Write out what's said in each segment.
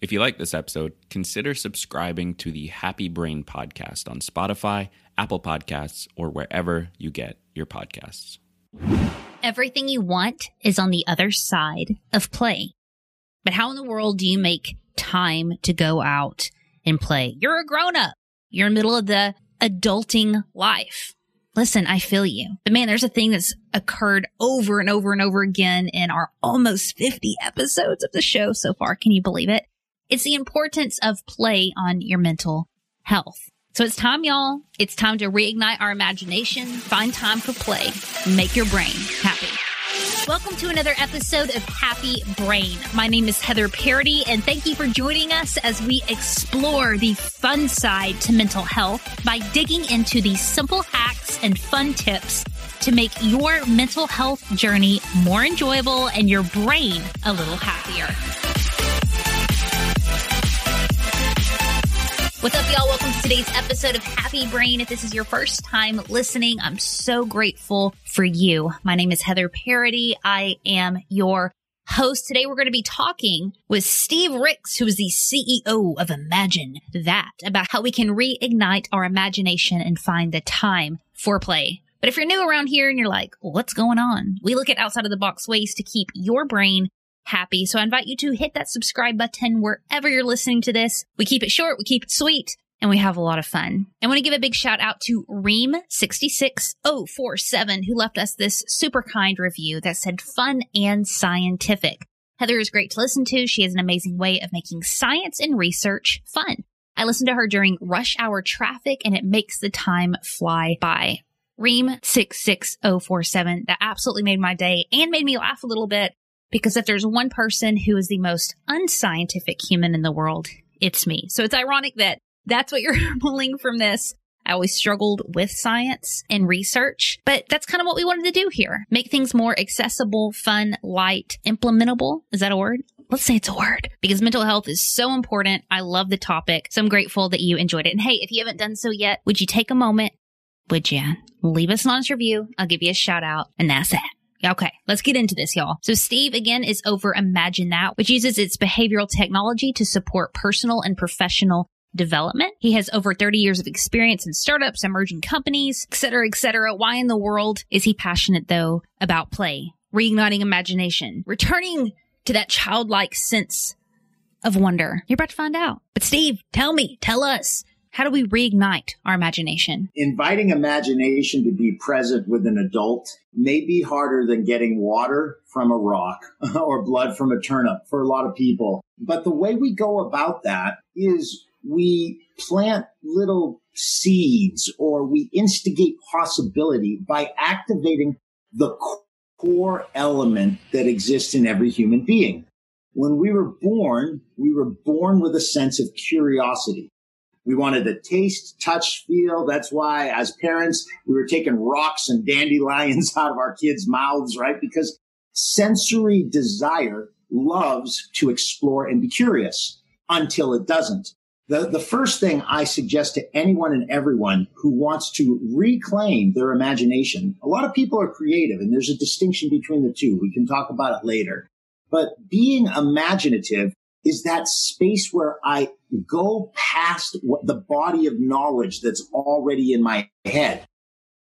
If you like this episode, consider subscribing to the Happy Brain podcast on Spotify, Apple Podcasts, or wherever you get your podcasts. Everything you want is on the other side of play. But how in the world do you make time to go out and play? You're a grown up. You're in the middle of the adulting life. Listen, I feel you. But man, there's a thing that's occurred over and over and over again in our almost 50 episodes of the show so far. Can you believe it? It's the importance of play on your mental health. So it's time, y'all. It's time to reignite our imagination, find time for play, make your brain happy. Welcome to another episode of Happy Brain. My name is Heather Parady, and thank you for joining us as we explore the fun side to mental health by digging into the simple hacks and fun tips to make your mental health journey more enjoyable and your brain a little happier. What's up, y'all? Welcome to today's episode of Happy Brain. If this is your first time listening, I'm so grateful for you. My name is Heather Parady. I am your host. Today, we're going to be talking with Steve Ricks, who is the CEO of Imagine That, about how we can reignite our imagination and find the time for play. But if you're new around here and you're like, what's going on? We look at outside of the box ways to keep your brain happy. So I invite you to hit that subscribe button wherever you're listening to this. We keep it short, we keep it sweet, and we have a lot of fun. I want to give a big shout out to Reem66047 who left us this super kind review that said fun and scientific. Heather is great to listen to. She has an amazing way of making science and research fun. I listen to her during rush hour traffic and it makes the time fly by. Reem66047, that absolutely made my day and made me laugh a little bit because if there's one person who is the most unscientific human in the world, it's me. So it's ironic that that's what you're pulling from this. I always struggled with science and research, but that's kind of what we wanted to do here. Make things more accessible, fun, light, implementable. Is that a word? Let's say it's a word because mental health is so important. I love the topic. So I'm grateful that you enjoyed it. And hey, if you haven't done so yet, would you take a moment? Would you leave us an honest review? I'll give you a shout out and that's it. Okay, let's get into this, y'all. So Steve again is over Imagine That, which uses its behavioral technology to support personal and professional development. He has over 30 years of experience in startups, emerging companies, et cetera, et cetera. Why in the world is he passionate though about play, reigniting imagination, returning to that childlike sense of wonder? You're about to find out. But Steve, tell me, tell us, how do we reignite our imagination? Inviting imagination to be present with an adult may be harder than getting water from a rock or blood from a turnip for a lot of people. But the way we go about that is we plant little seeds or we instigate possibility by activating the core element that exists in every human being. When we were born, we were born with a sense of curiosity. We wanted to taste, touch, feel. That's why as parents, we were taking rocks and dandelions out of our kids' mouths, right? Because sensory desire loves to explore and be curious until it doesn't. The, the first thing I suggest to anyone and everyone who wants to reclaim their imagination, a lot of people are creative and there's a distinction between the two. We can talk about it later. But being imaginative is that space where I go past what the body of knowledge that's already in my head.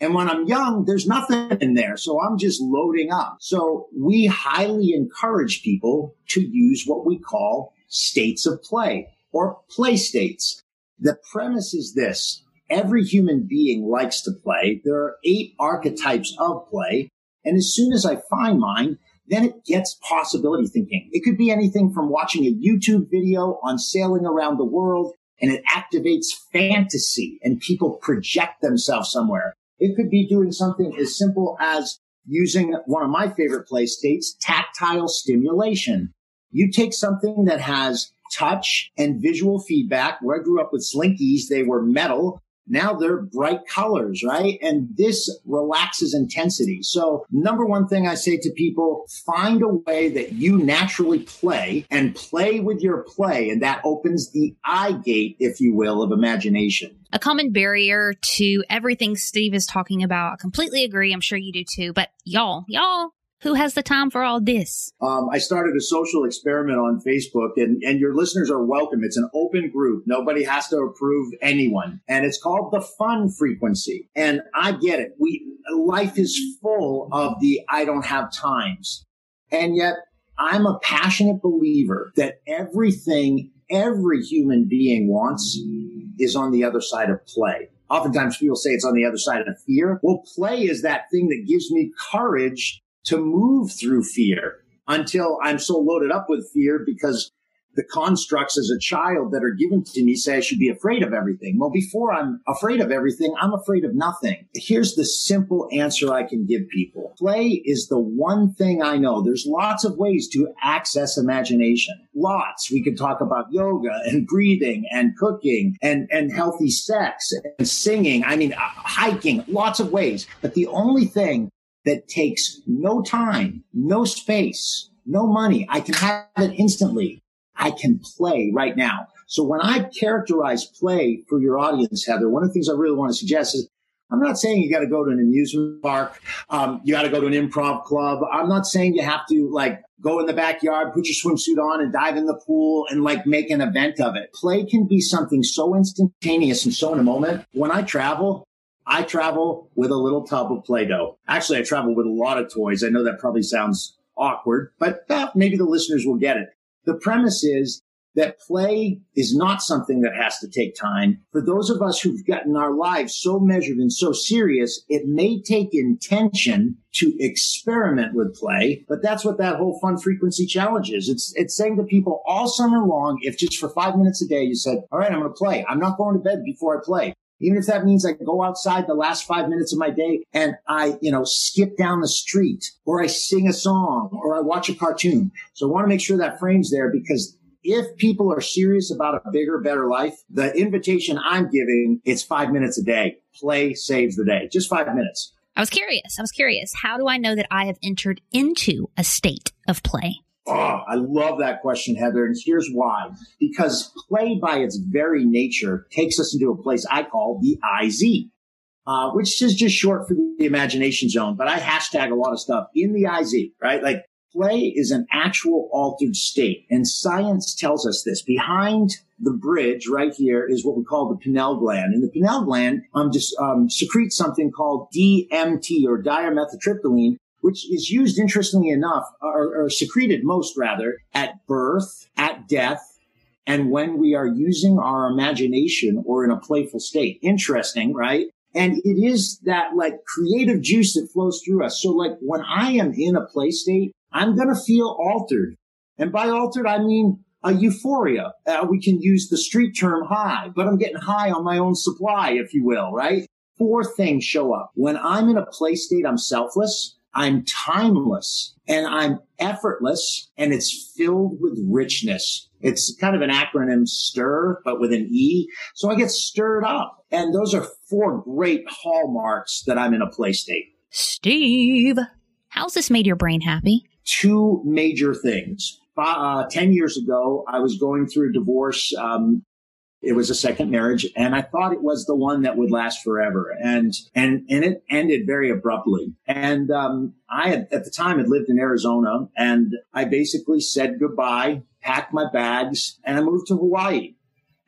And when I'm young, there's nothing in there. So I'm just loading up. So we highly encourage people to use what we call states of play or play states. The premise is this. Every human being likes to play. There are eight archetypes of play. And as soon as I find mine, then it gets possibility thinking. It could be anything from watching a YouTube video on sailing around the world and it activates fantasy and people project themselves somewhere. It could be doing something as simple as using one of my favorite play states, tactile stimulation. You take something that has touch and visual feedback. Where I grew up with slinkies, they were metal. Now they're bright colors, right? And this relaxes intensity. So number one thing I say to people, find a way that you naturally play and play with your play. And that opens the eye gate, if you will, of imagination. A common barrier to everything Steve is talking about. I completely agree. I'm sure you do too. But y'all, y'all, who has the time for all this? Um, I started a social experiment on Facebook, and, and your listeners are welcome. It's an open group. Nobody has to approve anyone. And it's called the fun frequency. And I get it. We life is full of the I don't have times. And yet I'm a passionate believer that everything every human being wants is on the other side of play. Oftentimes people say it's on the other side of fear. Well, play is that thing that gives me courage to move through fear until I'm so loaded up with fear because the constructs as a child that are given to me say I should be afraid of everything. Well, before I'm afraid of everything, I'm afraid of nothing. Here's the simple answer I can give people. Play is the one thing I know. There's lots of ways to access imagination. Lots. We could talk about yoga and breathing and cooking and, and healthy sex and singing. I mean, uh, hiking, lots of ways. But the only thing that takes no time, no space, no money. I can have it instantly. I can play right now. So when I characterize play for your audience, Heather, one of the things I really want to suggest is I'm not saying you got to go to an amusement park. Um, you got to go to an improv club. I'm not saying you have to like go in the backyard, put your swimsuit on and dive in the pool and like make an event of it. Play can be something so instantaneous and so in a moment. When I travel, I travel with a little tub of Play-Doh. Actually, I travel with a lot of toys. I know that probably sounds awkward, but uh, maybe the listeners will get it. The premise is that play is not something that has to take time. For those of us who've gotten our lives so measured and so serious, it may take intention to experiment with play, but that's what that whole fun frequency challenge is. It's, it's saying to people all summer long, if just for five minutes a day, you said, all right, I'm going to play. I'm not going to bed before I play. Even if that means I go outside the last five minutes of my day and I, you know, skip down the street or I sing a song or I watch a cartoon. So I want to make sure that frame's there because if people are serious about a bigger, better life, the invitation I'm giving, it's five minutes a day. Play saves the day. Just five minutes. I was curious. I was curious. How do I know that I have entered into a state of play? Oh, I love that question, Heather. And here's why. Because play by its very nature takes us into a place I call the IZ, uh, which is just short for the imagination zone. But I hashtag a lot of stuff in the IZ, right? Like play is an actual altered state. And science tells us this. Behind the bridge right here is what we call the pineal gland. And the pineal gland um, just um, secretes something called DMT or dimethyltryptamine, which is used interestingly enough, or, or secreted most rather, at birth, at death, and when we are using our imagination or in a playful state. Interesting, right? And it is that like creative juice that flows through us. So like when I am in a play state, I'm going to feel altered. And by altered, I mean a euphoria. Uh, we can use the street term high, but I'm getting high on my own supply, if you will, right? Four things show up. When I'm in a play state, I'm selfless. I'm timeless and I'm effortless and it's filled with richness. It's kind of an acronym STIR, but with an E. So I get stirred up. And those are four great hallmarks that I'm in a play state. Steve, how's this made your brain happy? Two major things. Uh, 10 years ago, I was going through a divorce. Um, it was a second marriage and I thought it was the one that would last forever. And, and, and it ended very abruptly. And, um, I had, at the time had lived in Arizona and I basically said goodbye, packed my bags and I moved to Hawaii.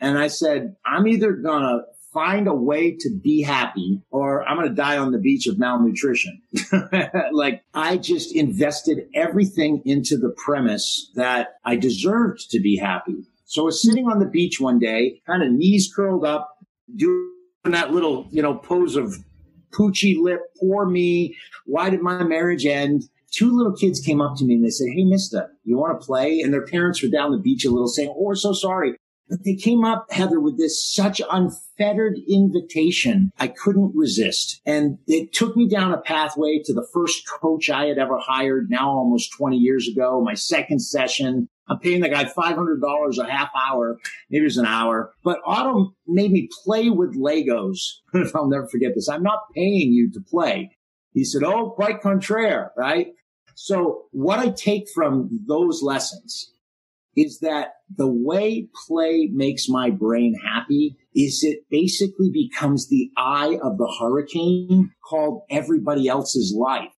And I said, I'm either going to find a way to be happy or I'm going to die on the beach of malnutrition. like I just invested everything into the premise that I deserved to be happy. So I was sitting on the beach one day, kind of knees curled up, doing that little, you know, pose of poochy lip, poor me. Why did my marriage end? Two little kids came up to me and they said, Hey, mister, you want to play? And their parents were down the beach a little saying, Oh, we're so sorry. But they came up, Heather, with this such unfettered invitation. I couldn't resist. And it took me down a pathway to the first coach I had ever hired now almost 20 years ago, my second session. I'm paying the guy $500 a half hour. Maybe it's an hour, but Otto made me play with Legos. I'll never forget this. I'm not paying you to play. He said, Oh, quite contraire, right? So what I take from those lessons is that the way play makes my brain happy is it basically becomes the eye of the hurricane called everybody else's life.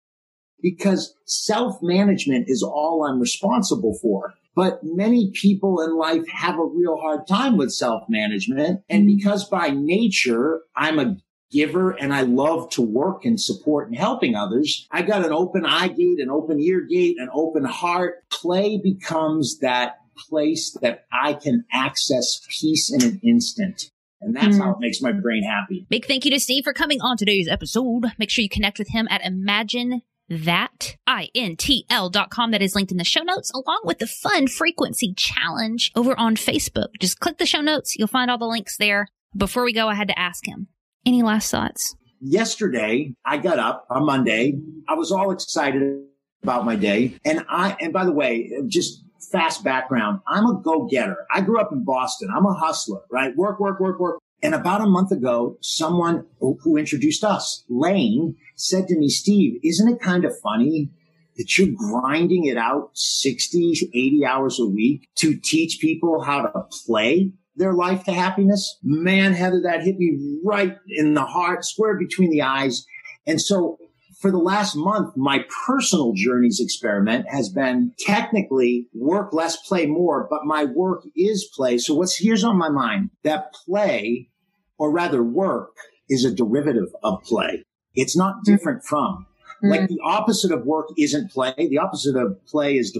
Because self-management is all I'm responsible for. But many people in life have a real hard time with self-management. And because by nature, I'm a giver and I love to work and support and helping others. I got an open eye gate, an open ear gate, an open heart. Play becomes that place that I can access peace in an instant. And that's mm. how it makes my brain happy. Big thank you to Steve for coming on today's episode. Make sure you connect with him at Imagine that intl.com that is linked in the show notes along with the fun frequency challenge over on Facebook. Just click the show notes. You'll find all the links there. Before we go, I had to ask him, any last thoughts? Yesterday, I got up on Monday. I was all excited about my day. And I, and by the way, just fast background. I'm a go getter. I grew up in Boston. I'm a hustler, right? Work, work, work, work. And about a month ago, someone who introduced us, Lane, said to me, Steve, isn't it kind of funny that you're grinding it out 60, 80 hours a week to teach people how to play their life to happiness? Man, Heather, that hit me right in the heart, square between the eyes. And so for the last month, my personal journeys experiment has been technically work less, play more, but my work is play. So what's here's on my mind that play, or rather work, is a derivative of play. It's not mm-hmm. different from. Mm-hmm. Like the opposite of work isn't play. The opposite of play is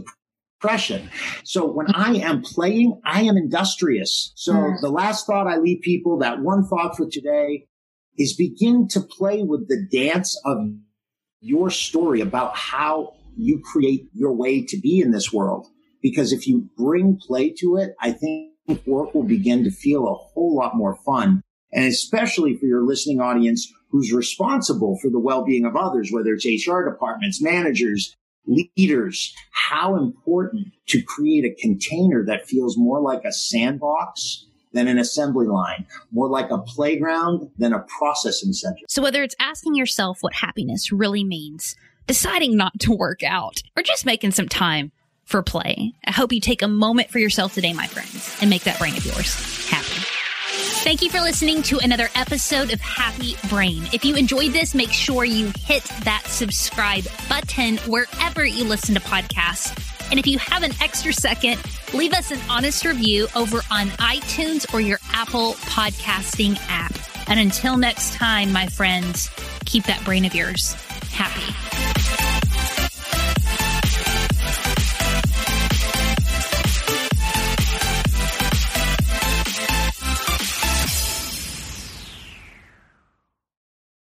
depression. So when I am playing, I am industrious. So mm. the last thought I leave people, that one thought for today is begin to play with the dance of your story about how you create your way to be in this world. Because if you bring play to it, I think work will begin to feel a whole lot more fun. And especially for your listening audience who's responsible for the well-being of others, whether it's HR departments, managers, leaders, how important to create a container that feels more like a sandbox than an assembly line, more like a playground than a processing center. So whether it's asking yourself what happiness really means, deciding not to work out, or just making some time for play, I hope you take a moment for yourself today, my friends, and make that brain of yours happy. Thank you for listening to another episode of Happy Brain. If you enjoyed this, make sure you hit that subscribe button wherever you listen to podcasts and if you have an extra second, leave us an honest review over on iTunes or your Apple podcasting app. And until next time, my friends, keep that brain of yours happy.